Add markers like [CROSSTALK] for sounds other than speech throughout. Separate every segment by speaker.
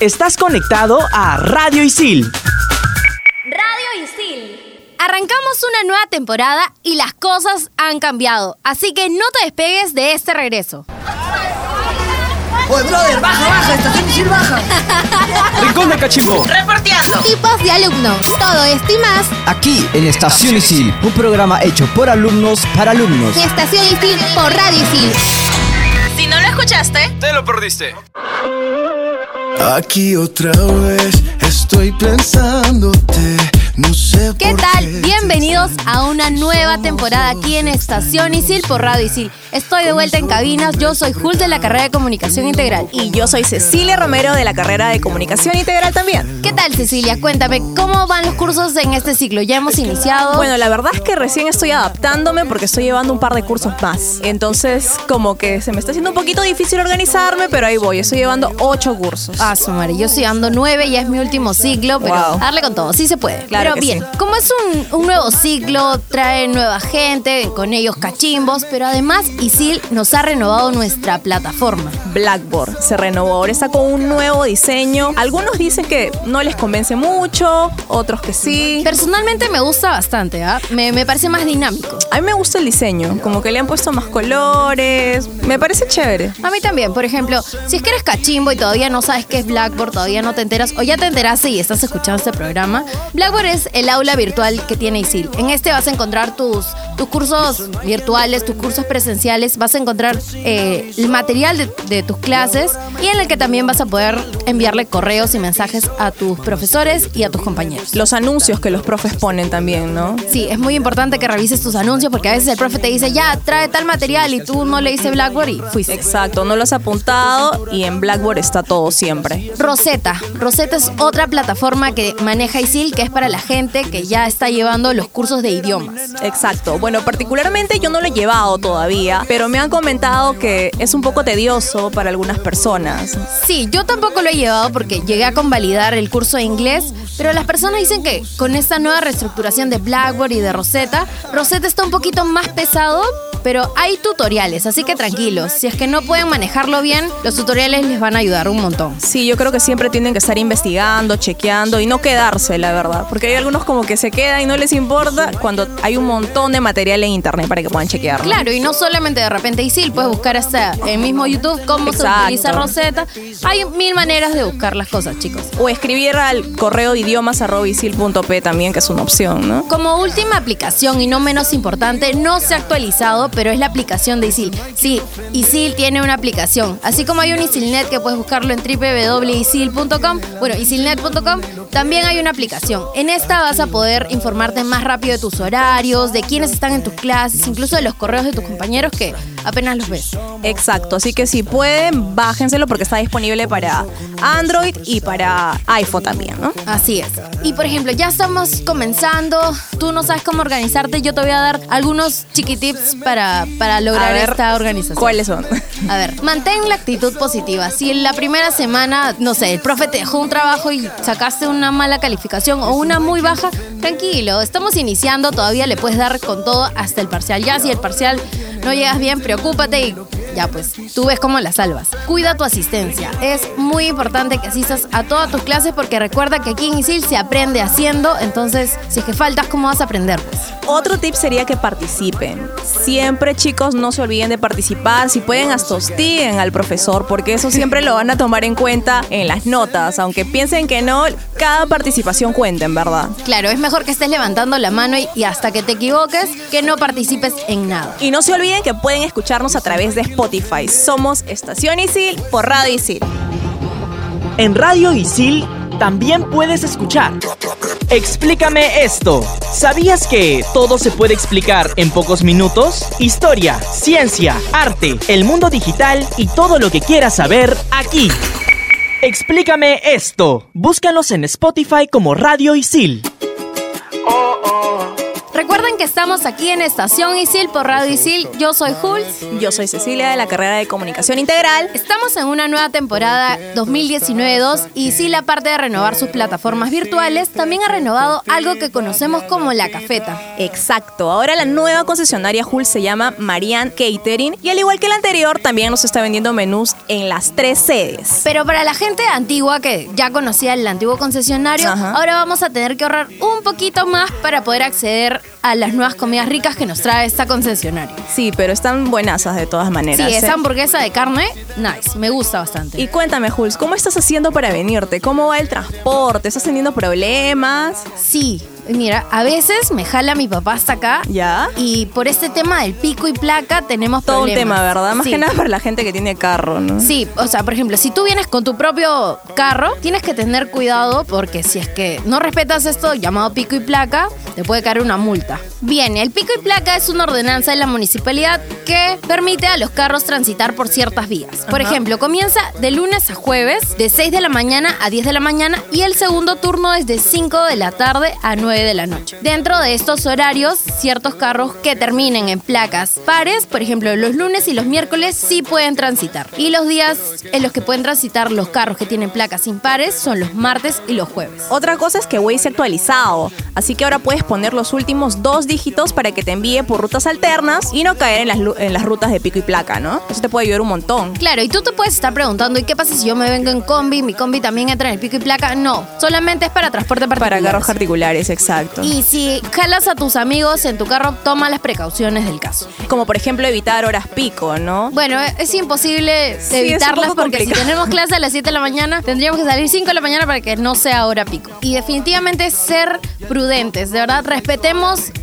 Speaker 1: Estás conectado a Radio Isil.
Speaker 2: Radio Isil. Arrancamos una nueva temporada y las cosas han cambiado, así que no te despegues de este regreso.
Speaker 3: Oye, brother, baja, baja, estación Isil baja. [LAUGHS]
Speaker 1: Rincón de Cachimbo.
Speaker 4: Reporteando.
Speaker 2: Tipos de alumnos, todo esto y más
Speaker 5: Aquí en Estación Isil, un programa hecho por alumnos para alumnos.
Speaker 2: Estación Isil por Radio Isil.
Speaker 4: Si no lo escuchaste,
Speaker 1: Te lo perdiste.
Speaker 6: Aquí otra vez estoy pensándote,
Speaker 2: ¿Qué tal? Bienvenidos a una nueva temporada aquí en Estación Isil por Radio Isil. Estoy de vuelta en cabinas, yo soy Jul de la carrera de Comunicación Integral.
Speaker 7: Y yo soy Cecilia Romero de la carrera de Comunicación Integral también.
Speaker 2: ¿Qué tal Cecilia? Cuéntame, ¿cómo van los cursos en este ciclo? ¿Ya hemos iniciado?
Speaker 7: Bueno, la verdad es que recién estoy adaptándome porque estoy llevando un par de cursos más. Entonces, como que se me está haciendo un poquito difícil organizarme, pero ahí voy. Estoy llevando ocho cursos.
Speaker 2: Ah, su madre, yo estoy dando nueve, ya es mi último ciclo, pero
Speaker 7: Wow.
Speaker 2: darle con todo, sí se puede.
Speaker 7: Claro
Speaker 2: pero bien,
Speaker 7: sí.
Speaker 2: como es un, un nuevo ciclo, trae nueva gente, con ellos cachimbos, pero además ISIL nos ha renovado nuestra plataforma.
Speaker 7: Blackboard se renovó, ahora está con un nuevo diseño. Algunos dicen que no les convence mucho, otros que sí.
Speaker 2: Personalmente me gusta bastante, ¿ah? me, me parece más dinámico.
Speaker 7: A mí me gusta el diseño, como que le han puesto más colores. Me parece chévere.
Speaker 2: A mí también, por ejemplo, si es que eres cachimbo y todavía no sabes qué es Blackboard, todavía no te enteras, o ya te enteraste y estás escuchando este programa, Blackboard es el aula virtual que tiene ISIL. En este vas a encontrar tus, tus cursos virtuales, tus cursos presenciales, vas a encontrar eh, el material de, de tus clases y en el que también vas a poder enviarle correos y mensajes a tus profesores y a tus compañeros.
Speaker 7: Los anuncios que los profes ponen también, ¿no?
Speaker 2: Sí, es muy importante que revises tus anuncios porque a veces el profe te dice, ya, trae tal material y tú no le dices Blackboard y fuiste.
Speaker 7: Exacto, no lo has apuntado y en Blackboard está todo siempre.
Speaker 2: Rosetta. Rosetta es otra plataforma que maneja ISIL, que es para la gente que ya está llevando los cursos de idiomas.
Speaker 7: Exacto. Bueno, particularmente yo no lo he llevado todavía, pero me han comentado que es un poco tedioso para algunas personas.
Speaker 2: Sí, yo tampoco lo he llevado porque llegué a convalidar el curso de inglés, pero las personas dicen que con esta nueva reestructuración de Blackboard y de Rosetta, Rosetta está un poquito más pesado, pero hay tutoriales, así que tranquilos. Si es que no pueden manejarlo bien, los tutoriales les van a ayudar un montón.
Speaker 7: Sí, yo creo que siempre tienen que estar investigando, chequeando y no quedarse, la verdad. Porque hay algunos como que se quedan y no les importa cuando hay un montón de material en internet para que puedan chequear.
Speaker 2: Claro, y no solamente de repente ISIL, puedes buscar hasta el mismo YouTube cómo se
Speaker 7: Exacto.
Speaker 2: utiliza Rosetta. Hay mil maneras de buscar las cosas, chicos.
Speaker 7: O escribir al correo de idiomas arroba isil.p también, que es una opción, ¿no?
Speaker 2: Como última aplicación y no menos importante, no se ha actualizado, pero es la aplicación de ISIL. Sí, ISIL tiene una aplicación. Así como hay un ISILNet que puedes buscarlo en www.isil.com, bueno, isilnet.com, también hay una aplicación. En esta vas a poder informarte más rápido de tus horarios, de quiénes están en tus clases, incluso de los correos de tus compañeros que apenas los ves.
Speaker 7: Exacto, así que si pueden, bájenselo porque está disponible para Android y para iPhone también, ¿no?
Speaker 2: Así es. Y por ejemplo, ya estamos comenzando, tú no sabes cómo organizarte, yo te voy a dar algunos chiquitips para, para lograr
Speaker 7: ver,
Speaker 2: esta organización.
Speaker 7: ¿Cuáles son?
Speaker 2: A ver, mantén la actitud positiva. Si en la primera semana, no sé, el profe te dejó un trabajo y sacaste una mala calificación o una muy baja, tranquilo, estamos iniciando, todavía le puedes dar con todo hasta el parcial. Ya si el parcial no llegas bien, preocúpate y ya pues, tú ves cómo la salvas. Cuida tu asistencia. Es muy importante que asistas a todas tus clases porque recuerda que aquí en ISIL se aprende haciendo, entonces si es que faltas, ¿cómo vas a aprender? Pues?
Speaker 7: Otro tip sería que participen. Siempre, chicos, no se olviden de participar. Si pueden, hasta hostiguen al profesor, porque eso siempre lo van a tomar en cuenta en las notas. Aunque piensen que no, cada participación cuenta, en verdad.
Speaker 2: Claro, es mejor que estés levantando la mano y, y hasta que te equivoques, que no participes en nada.
Speaker 7: Y no se olviden que pueden escucharnos a través de Spotify. Somos Estación Isil por Radio Isil.
Speaker 1: En Radio Isil también puedes escuchar. Explícame esto. ¿Sabías que todo se puede explicar en pocos minutos? Historia, ciencia, arte, el mundo digital y todo lo que quieras saber aquí. Explícame esto. Búscanos en Spotify como Radio Isil.
Speaker 2: Recuerden que estamos aquí en Estación Isil por Radio Isil. Yo soy Jules.
Speaker 7: Yo soy Cecilia de la carrera de Comunicación Integral.
Speaker 2: Estamos en una nueva temporada 2019-2 y Isil, aparte de renovar sus plataformas virtuales, también ha renovado algo que conocemos como la cafeta.
Speaker 7: Exacto. Ahora la nueva concesionaria Jules se llama Marianne Catering y al igual que la anterior, también nos está vendiendo menús en las tres sedes.
Speaker 2: Pero para la gente antigua que ya conocía el antiguo concesionario,
Speaker 7: Ajá.
Speaker 2: ahora vamos a tener que ahorrar un poquito más para poder acceder a las nuevas comidas ricas que nos trae esta concesionaria.
Speaker 7: Sí, pero están buenasas de todas
Speaker 2: Sí,
Speaker 7: maneras. ¿eh?
Speaker 2: esa hamburguesa de carne, nice, me gusta bastante.
Speaker 7: Y cuéntame, Jules, ¿cómo estás haciendo para venirte? ¿Cómo va el transporte? ¿Estás teniendo problemas?
Speaker 2: Sí, mira, a veces me jala mi papá hasta acá.
Speaker 7: ¿Ya?
Speaker 2: Y por este tema del pico y placa tenemos
Speaker 7: Todo un tema, ¿verdad? Más
Speaker 2: Sí.
Speaker 7: que nada para la gente que tiene carro, ¿no?
Speaker 2: Sí, o sea, por ejemplo, si tú vienes con tu propio carro, tienes que tener cuidado porque si es que no respetas esto llamado pico y placa, te puede caer una multa. Bien, el pico y placa es una ordenanza de la municipalidad que permite a los carros transitar por ciertas vías. Por ejemplo, comienza de lunes a jueves, de 6 de la mañana a 10 de la mañana y el segundo turno es de 5 de la tarde a 9 de la noche. Dentro de estos horarios, ciertos carros que terminen en placas pares, por ejemplo, los lunes y los miércoles sí pueden transitar. Y los días en los que pueden transitar los carros que tienen placas impares son los martes y los jueves.
Speaker 7: Otra cosa es que Waze se ha actualizado, así que ahora puedes poner los últimos dos dígitos para que te envíe por rutas alternas y no caer en las, en las rutas de pico y placa, ¿no? Eso te puede ayudar un montón.
Speaker 2: Claro, y tú te puedes estar preguntando, ¿y qué pasa si yo me vengo en combi? ¿Mi combi también entra en el pico y placa? No, solamente es para transporte particular.
Speaker 7: Para carros particulares, exacto.
Speaker 2: Y si jalas a tus amigos en tu carro, toma las precauciones del caso.
Speaker 7: Como por ejemplo evitar horas pico, ¿no?
Speaker 2: Bueno, es imposible
Speaker 7: Sí, es un
Speaker 2: evitarlas porque si tenemos clase a las 7 de la mañana, tendríamos que salir 5 de la mañana para que no sea hora pico. Y definitivamente ser prudentes, de verdad, respetemos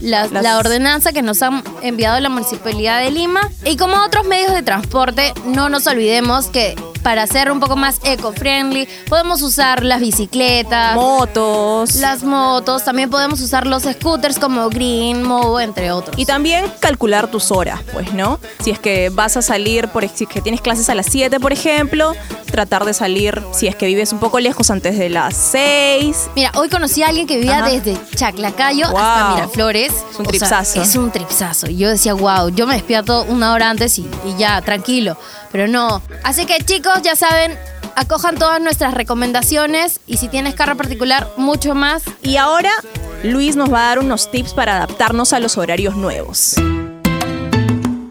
Speaker 2: la,
Speaker 7: Las-
Speaker 2: la ordenanza que nos han enviado la Municipalidad de Lima. Y como otros medios de transporte, no nos olvidemos que para ser un poco más eco-friendly, podemos usar las bicicletas.
Speaker 7: Motos.
Speaker 2: las motos, también podemos usar los scooters como Green, Movo, entre otros.
Speaker 7: Y también calcular tus horas, pues, ¿no? Si es que vas a salir, por, si es que tienes clases a las 7, por ejemplo, tratar de salir, si es que vives un poco lejos, antes de las 6.
Speaker 2: Mira, hoy conocí a alguien que vivía
Speaker 7: Ajá.
Speaker 2: desde Chaclacayo hasta. Miraflores.
Speaker 7: Es un
Speaker 2: O sea,
Speaker 7: tripsazo.
Speaker 2: es un tripsazo. Y yo decía, wow, yo me despierto una hora antes y, y ya, tranquilo. Pero no. Así que chicos, ya saben, acojan todas nuestras recomendaciones y si tienes carro particular, mucho más.
Speaker 7: Y ahora, Luis nos va a dar unos tips para adaptarnos a los horarios nuevos.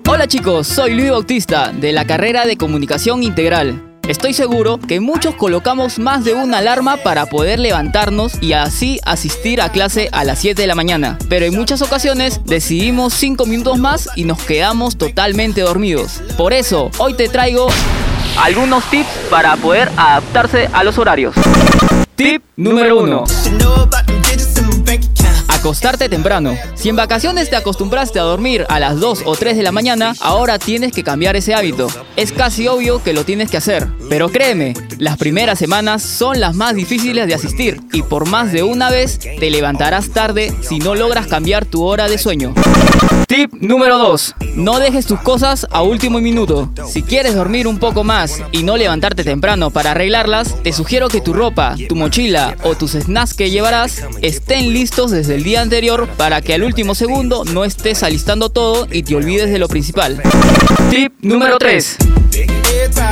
Speaker 8: Hola chicos, soy Luis Bautista de la carrera de Comunicación Integral. Estoy seguro que muchos colocamos más de una alarma para poder levantarnos y así asistir a clase a las 7 de la mañana. Pero en muchas ocasiones decidimos 5 minutos más y nos quedamos totalmente dormidos. Por eso, hoy te traigo algunos tips para poder adaptarse a los horarios. Tip número 1. Acostarte temprano. Si en vacaciones te acostumbraste a dormir a las 2 o 3 de la mañana, ahora tienes que cambiar ese hábito. Es casi obvio que lo tienes que hacer. Pero créeme, las primeras semanas son las más difíciles de asistir y por más de una vez te levantarás tarde si no logras cambiar tu hora de sueño. Tip número 2. No dejes tus cosas a último minuto. Si quieres dormir un poco más y no levantarte temprano para arreglarlas, te sugiero que tu ropa, tu mochila o tus snacks que llevarás estén listos desde el día anterior para que al último segundo no estés alistando todo y te olvides de lo principal. Tip número 3.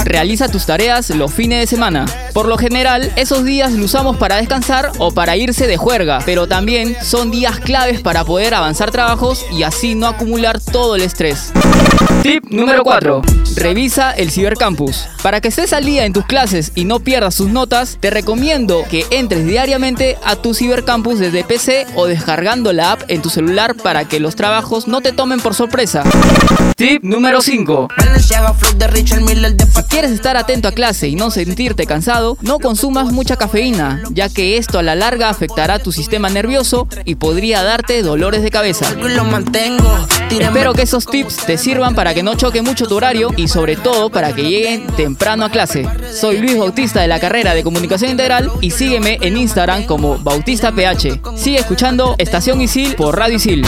Speaker 8: Realiza tus tareas los fines de semana. Por lo general, esos días los usamos para descansar o para irse de juerga, pero también son días claves para poder avanzar trabajos y así no acumular todo el estrés. Tip número 4. Revisa el cibercampus. Para que estés al día en tus clases y no pierdas sus notas, te recomiendo que entres diariamente a tu cibercampus desde PC o descargando la app en tu celular para que los trabajos no te tomen por sorpresa. Tip número 5. Si quieres estar atento a clase y no sentirte cansado, no consumas mucha cafeína, ya que esto a la larga afectará tu sistema nervioso y podría darte dolores de cabeza. Espero que esos tips te sirvan para que no choque mucho tu horario y sobre todo para que lleguen temprano a clase. Soy Luis Bautista de la carrera de Comunicación Integral y sígueme en Instagram como Bautista PH. Sigue escuchando Estación Isil por Radio Isil.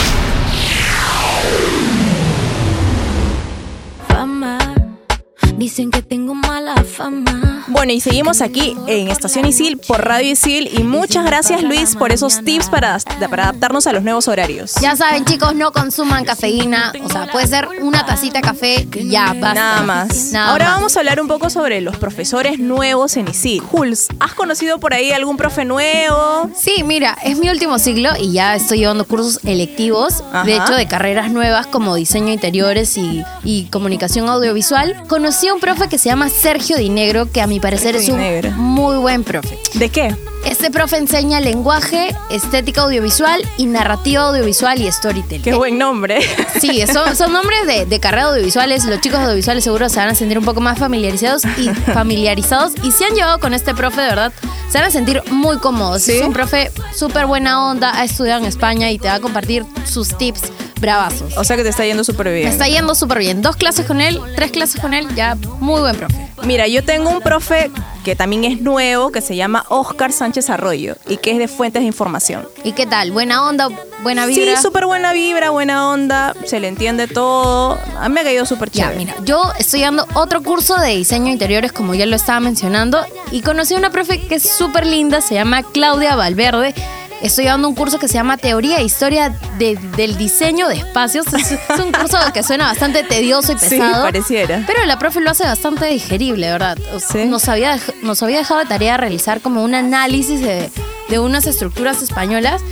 Speaker 9: Dicen que tengo mala
Speaker 4: fama.
Speaker 7: Bueno, y seguimos aquí en Estación Isil por Radio Isil y muchas gracias Luis por esos tips para, para adaptarnos a los nuevos horarios.
Speaker 2: Ya saben, chicos, no consuman cafeína. O sea, puede ser una tacita de café y ya, basta.
Speaker 7: Nada más.
Speaker 2: Nada
Speaker 7: Ahora
Speaker 2: más.
Speaker 7: vamos a hablar un poco sobre los profesores nuevos en ISIL. Jules, ¿has conocido por ahí algún profe nuevo?
Speaker 2: Sí, mira, es mi último ciclo y ya estoy llevando cursos electivos,
Speaker 7: Ajá.
Speaker 2: de hecho de carreras nuevas como diseño interiores y, y comunicación audiovisual. Conocí un profe que se llama Sergio Dinegro, que a mi parecer
Speaker 7: Sergio
Speaker 2: es un
Speaker 7: Dinegro.
Speaker 2: muy buen profe.
Speaker 7: ¿De qué?
Speaker 2: Este profe enseña lenguaje, estética audiovisual y narrativa audiovisual y storytelling.
Speaker 7: Qué buen nombre.
Speaker 2: Sí, son, son nombres de, de carrera audiovisuales. Los chicos audiovisuales seguro se van a sentir un poco más familiarizados y [LAUGHS] familiarizados. Y si han llevado con este profe, de verdad, se van a sentir muy cómodos.
Speaker 7: ¿Sí?
Speaker 2: Es un profe súper buena onda, ha estudiado en España y te va a compartir sus tips bravazos.
Speaker 7: O sea que te está yendo súper bien.
Speaker 2: Me está yendo súper bien. Dos clases con él, tres clases con él, ya muy buen profe.
Speaker 7: Mira, yo tengo un profe que también es nuevo, que se llama Oscar Sánchez Arroyo y que es de Fuentes de Información.
Speaker 2: ¿Y qué tal? ¿Buena onda? ¿Buena vibra?
Speaker 7: Sí, súper buena vibra, buena onda, se le entiende todo. A mí me ha caído súper
Speaker 2: Ya,
Speaker 7: chévere.
Speaker 2: mira, yo estoy dando otro curso de diseño de interiores, como ya lo estaba mencionando, y conocí a una profe que es súper linda, se llama Claudia Valverde. Estoy dando un curso que se llama Teoría e Historia de- del Diseño de Espacios. Es, es un curso [LAUGHS] que suena bastante tedioso y
Speaker 7: Sí,
Speaker 2: pesado.
Speaker 7: pareciera.
Speaker 2: Pero la profe lo hace bastante digerible, ¿verdad? O sea,
Speaker 7: Sí.
Speaker 2: nos, había, nos había dejado de tarea realizar como un análisis de, de unas estructuras españolas.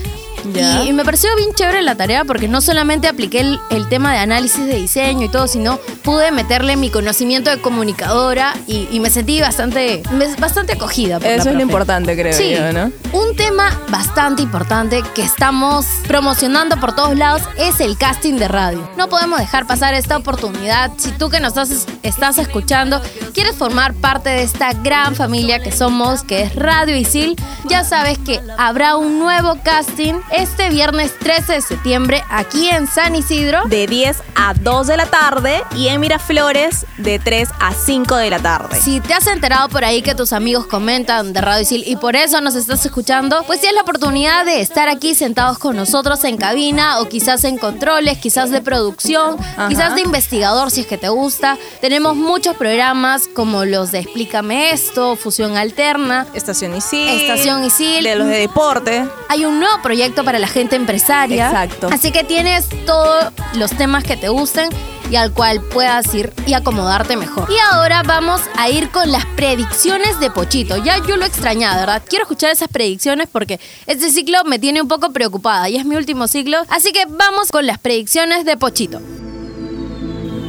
Speaker 7: Ya.
Speaker 2: Y, y me pareció bien chévere la tarea porque no solamente apliqué el, el tema de análisis de diseño y todo, sino pude meterle mi conocimiento de comunicadora y, y me sentí bastante, bastante acogida. por la
Speaker 7: Eso es lo importante, creo
Speaker 2: Sí,
Speaker 7: yo, ¿no?
Speaker 2: un tema bastante importante que estamos promocionando por todos lados es el casting de radio. No podemos dejar pasar esta oportunidad. Si tú que nos estás, estás escuchando quieres formar parte de esta gran familia que somos, que es Radio Isil, ya sabes que habrá un nuevo casting este viernes 13 de septiembre aquí en San Isidro.
Speaker 7: De 10 a 2 de la tarde y en Miraflores de 3 a 5 de la tarde.
Speaker 2: Si te has enterado por ahí que tus amigos comentan de Radio Isil y por eso nos estás escuchando, pues tienes la oportunidad de estar aquí sentados con nosotros en cabina o quizás en controles, quizás de producción,
Speaker 7: Ajá.
Speaker 2: quizás de investigador si es que te gusta. Tenemos muchos programas como los de Explícame esto, Fusión Alterna.
Speaker 7: Estación Isil.
Speaker 2: Estación Isil.
Speaker 7: De los de deporte.
Speaker 2: Hay un nuevo proyecto para la gente empresaria.
Speaker 7: Exacto.
Speaker 2: Así que tienes todos los temas que te gusten y al cual puedas ir y acomodarte mejor. Y ahora vamos a ir con las predicciones de Pochito. Ya yo lo extrañaba, ¿verdad? Quiero escuchar esas predicciones porque este ciclo me tiene un poco preocupada y es mi último ciclo. Así que vamos con las predicciones de Pochito.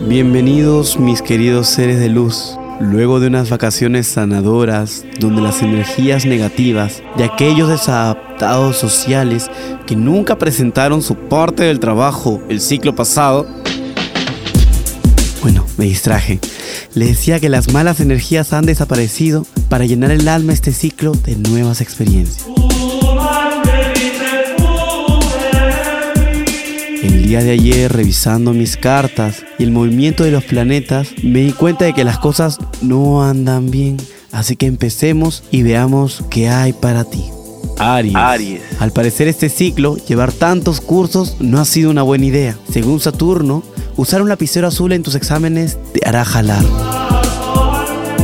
Speaker 9: Bienvenidos mis queridos seres de luz. Luego de unas vacaciones sanadoras, donde las energías negativas de aquellos desadaptados sociales que nunca presentaron su parte del trabajo el ciclo pasado, bueno, me distraje. Le decía que las malas energías han desaparecido para llenar el alma este ciclo de nuevas experiencias. El día de ayer, revisando mis cartas y el movimiento de los planetas, me di cuenta de que las cosas no andan bien. Así que empecemos y veamos qué hay para ti. Aries. Al parecer este ciclo, llevar tantos cursos no ha sido una buena idea. Según Saturno, usar un lapicero azul en tus exámenes te hará jalar.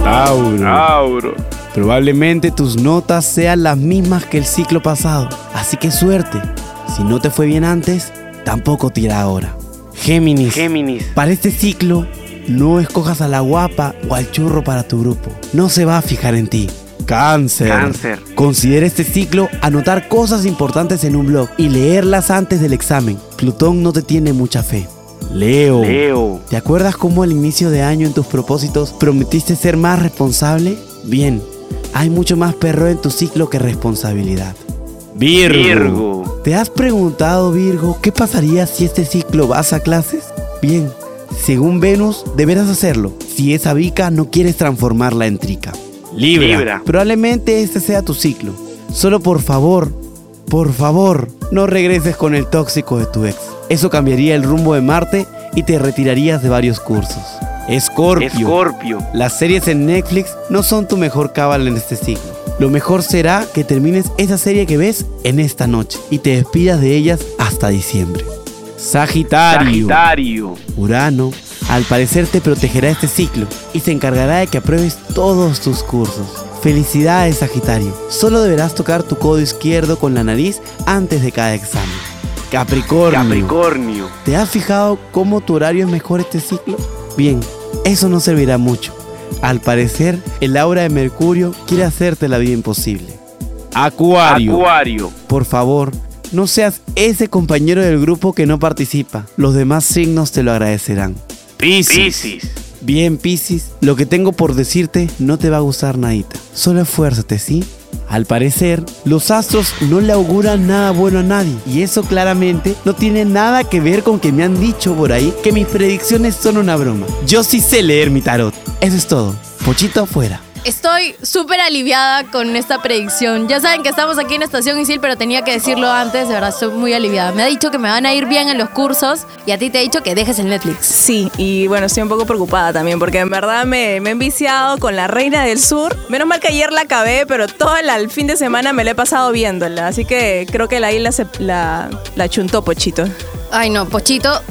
Speaker 9: Tauro. Probablemente tus notas sean las mismas que el ciclo pasado. Así que suerte. Si no te fue bien antes, tampoco te irá ahora. Géminis. Géminis. Para este ciclo, no escojas a la guapa o al churro para tu grupo. No se va a fijar en ti. Cáncer.
Speaker 10: Cáncer.
Speaker 9: Considera este ciclo anotar cosas importantes en un blog y leerlas antes del examen. Plutón no te tiene mucha fe. Leo.
Speaker 10: Leo.
Speaker 9: ¿Te acuerdas cómo al inicio de año en tus propósitos prometiste ser más responsable? Bien, hay mucho más perro en tu ciclo que responsabilidad. Virgo.
Speaker 10: Virgo.
Speaker 9: ¿Te has preguntado, Virgo, qué pasaría si este ciclo vas a clases? Bien, según Venus, deberás hacerlo, si esa bica no quieres transformarla en trica. Libra.
Speaker 10: Libra.
Speaker 9: Probablemente este sea tu ciclo. Solo por favor, por favor, no regreses con el tóxico de tu ex. Eso cambiaría el rumbo de Marte y te retirarías de varios cursos. Escorpio.
Speaker 10: Escorpio.
Speaker 9: Las series en Netflix no son tu mejor cábala en este ciclo. Lo mejor será que termines esa serie que ves en esta noche y te despidas de ellas hasta diciembre. Sagitario.
Speaker 10: Sagitario.
Speaker 9: Urano Al parecer te protegerá este ciclo y se encargará de que apruebes todos tus cursos. Felicidades Sagitario, solo deberás tocar tu codo izquierdo con la nariz antes de cada examen. Capricornio.
Speaker 10: Capricornio.
Speaker 9: ¿Te has fijado cómo tu horario es mejor este ciclo? Bien, eso no servirá mucho. Al parecer, el aura de Mercurio quiere hacerte la vida imposible. Acuario.
Speaker 10: Acuario.
Speaker 9: Por favor, no seas ese compañero del grupo que no participa. Los demás signos te lo agradecerán.
Speaker 10: Piscis.
Speaker 9: Bien, Piscis, lo que tengo por decirte no te va a gustar nadita. Solo esfuérzate, ¿sí? Al parecer, los astros no le auguran nada bueno a nadie. Y eso claramente no tiene nada que ver con que me han dicho por ahí que mis predicciones son una broma. Yo sí sé leer mi tarot. Eso es todo. Pochito afuera.
Speaker 2: Estoy súper aliviada con esta predicción. Ya saben que estamos aquí en Estación Isil, pero tenía que decirlo antes. De verdad, estoy muy aliviada. Me ha dicho que me van a ir bien en los cursos y a ti te ha dicho que dejes el Netflix.
Speaker 7: Sí, y bueno, estoy un poco preocupada también porque en verdad me, me he enviciado con La Reina del Sur. Menos mal que ayer la acabé, pero todo el, el fin de semana me la he pasado viéndola. Así que creo que la isla se, la, la chuntó Pochito.
Speaker 2: Ay, no, Pochito,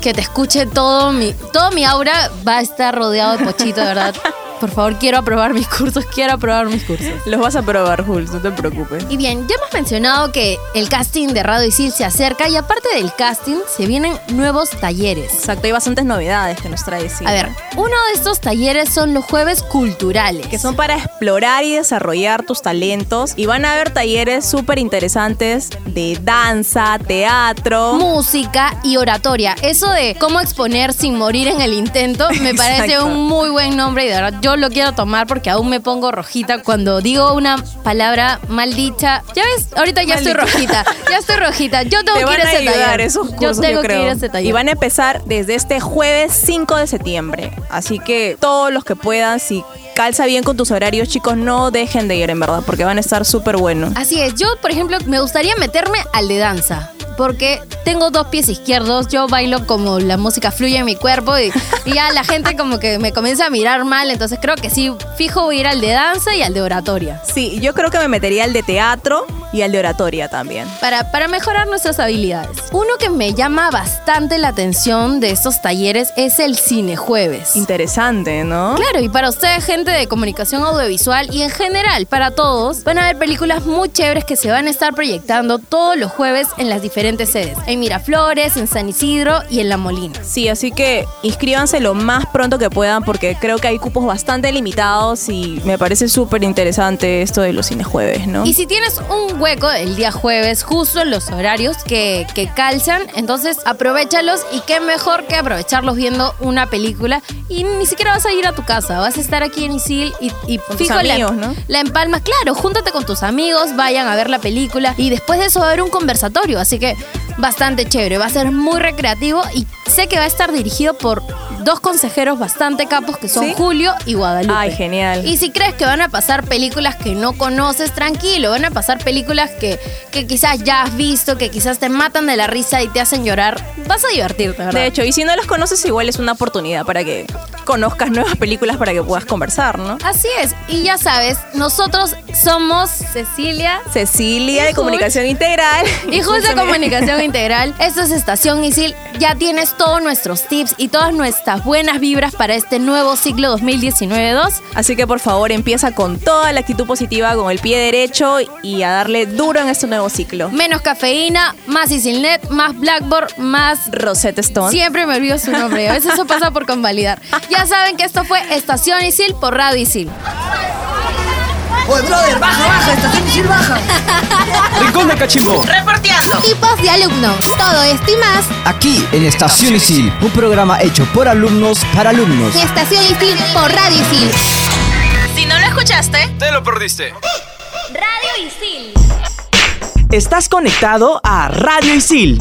Speaker 2: que te escuche todo mi, todo mi aura va a estar rodeado de Pochito, de verdad. [LAUGHS] Por favor, quiero aprobar mis cursos, quiero aprobar mis cursos.
Speaker 7: Los vas a aprobar, Jules, no te preocupes.
Speaker 2: Y bien, ya hemos mencionado que el casting de Radio Isil se acerca y aparte del casting se vienen nuevos talleres.
Speaker 7: Exacto, hay bastantes novedades que nos trae Isil.
Speaker 2: A ver, uno de estos talleres son los jueves culturales.
Speaker 7: Que son para explorar y desarrollar tus talentos. Y van a haber talleres súper interesantes de danza, teatro,
Speaker 2: música y oratoria. Eso de cómo exponer sin morir en el intento me parece un muy buen nombre y de verdad yo lo quiero tomar porque aún me pongo rojita cuando digo una palabra mal dicha. Ya ves, ahorita ya estoy
Speaker 7: Maldita.
Speaker 2: rojita. Ya estoy rojita. Yo tengo
Speaker 7: Te
Speaker 2: que
Speaker 7: van
Speaker 2: ir a ese
Speaker 7: ayudar
Speaker 2: taller.
Speaker 7: esos
Speaker 2: yo
Speaker 7: cursos,
Speaker 2: tengo
Speaker 7: creo.
Speaker 2: que ir a ese taller.
Speaker 7: Y van a empezar desde este jueves 5 de septiembre. Así que todos los que puedan, si calza bien con tus horarios, chicos, no dejen de ir, en verdad, porque van a estar súper buenos.
Speaker 2: Así es, yo por ejemplo me gustaría meterme al de danza. Porque tengo dos pies izquierdos, yo bailo como la música fluye en mi cuerpo y, y ya la gente como que me comienza a mirar mal, entonces creo que sí, fijo voy a ir al de danza y al de oratoria.
Speaker 7: Sí, yo creo que me metería al de teatro y al de oratoria también.
Speaker 2: Para, para mejorar nuestras habilidades. Uno que me llama bastante la atención de estos talleres es el Cine Jueves.
Speaker 7: Interesante, ¿no?
Speaker 2: Claro, y para ustedes, gente de comunicación audiovisual y en general para todos, van a haber películas muy chéveres que se van a estar proyectando todos los jueves en las diferentes sedes. En Miraflores, en San Isidro y en La Molina.
Speaker 7: Sí, así que inscríbanse lo más pronto que puedan porque creo que hay cupos bastante limitados y me parece súper interesante esto de los cines jueves, ¿no?
Speaker 2: Y si tienes un hueco el día jueves, justo en los horarios que, que calzan, entonces aprovechalos y qué mejor que aprovecharlos viendo una película y ni siquiera vas a ir a tu casa, vas a estar aquí en Isil y, y
Speaker 7: Con tus
Speaker 2: fijo la-
Speaker 7: amigos, ¿no?
Speaker 2: la empalmas, claro, júntate con tus amigos, vayan a ver la película y después de eso va a haber un conversatorio, así que bastante chévere, va a ser muy recreativo y sé que va a estar dirigido por dos consejeros bastante capos que son
Speaker 7: ¿Sí?
Speaker 2: Julio y Guadalupe.
Speaker 7: Ay, genial.
Speaker 2: Y si crees que van a pasar películas que no conoces, tranquilo, van a pasar películas que, que quizás ya has visto, que quizás te matan de la risa y te hacen llorar, vas a divertirte, ¿verdad?
Speaker 7: De hecho, y si no las conoces, igual es una oportunidad para que conozcas nuevas películas para que puedas conversar, ¿no?
Speaker 2: Así es, y ya sabes, nosotros somos Cecilia
Speaker 7: Cecilia de. Comunicación Integral.
Speaker 2: y de Comunicación Integral. [LAUGHS] Esto [LAUGHS] es Estación Isil. Ya tienes todos nuestros tips y todas nuestras buenas vibras para este nuevo ciclo 2019-2.
Speaker 7: Así que por favor empieza con toda la actitud positiva, con el pie derecho y a darle duro en este nuevo ciclo.
Speaker 2: Menos cafeína, más Isilnet, más Blackboard, más
Speaker 7: Rosetta Stone.
Speaker 2: Siempre me olvido su nombre. A veces eso pasa por convalidar. Ya saben que esto fue Estación Isil por Radio Isil.
Speaker 3: Oye, brother, baja, baja, estación Isil baja. [LAUGHS]
Speaker 1: Rincón de Cachimbo.
Speaker 4: Reporteando.
Speaker 2: Tipos de alumnos. Todo esto y más.
Speaker 5: Aquí en Estación Isil, un programa hecho por alumnos para alumnos.
Speaker 2: Estación Isil por Radio Isil.
Speaker 4: Si no lo escuchaste,
Speaker 10: Te lo perdiste.
Speaker 4: Radio Isil.
Speaker 1: Estás conectado a Radio Isil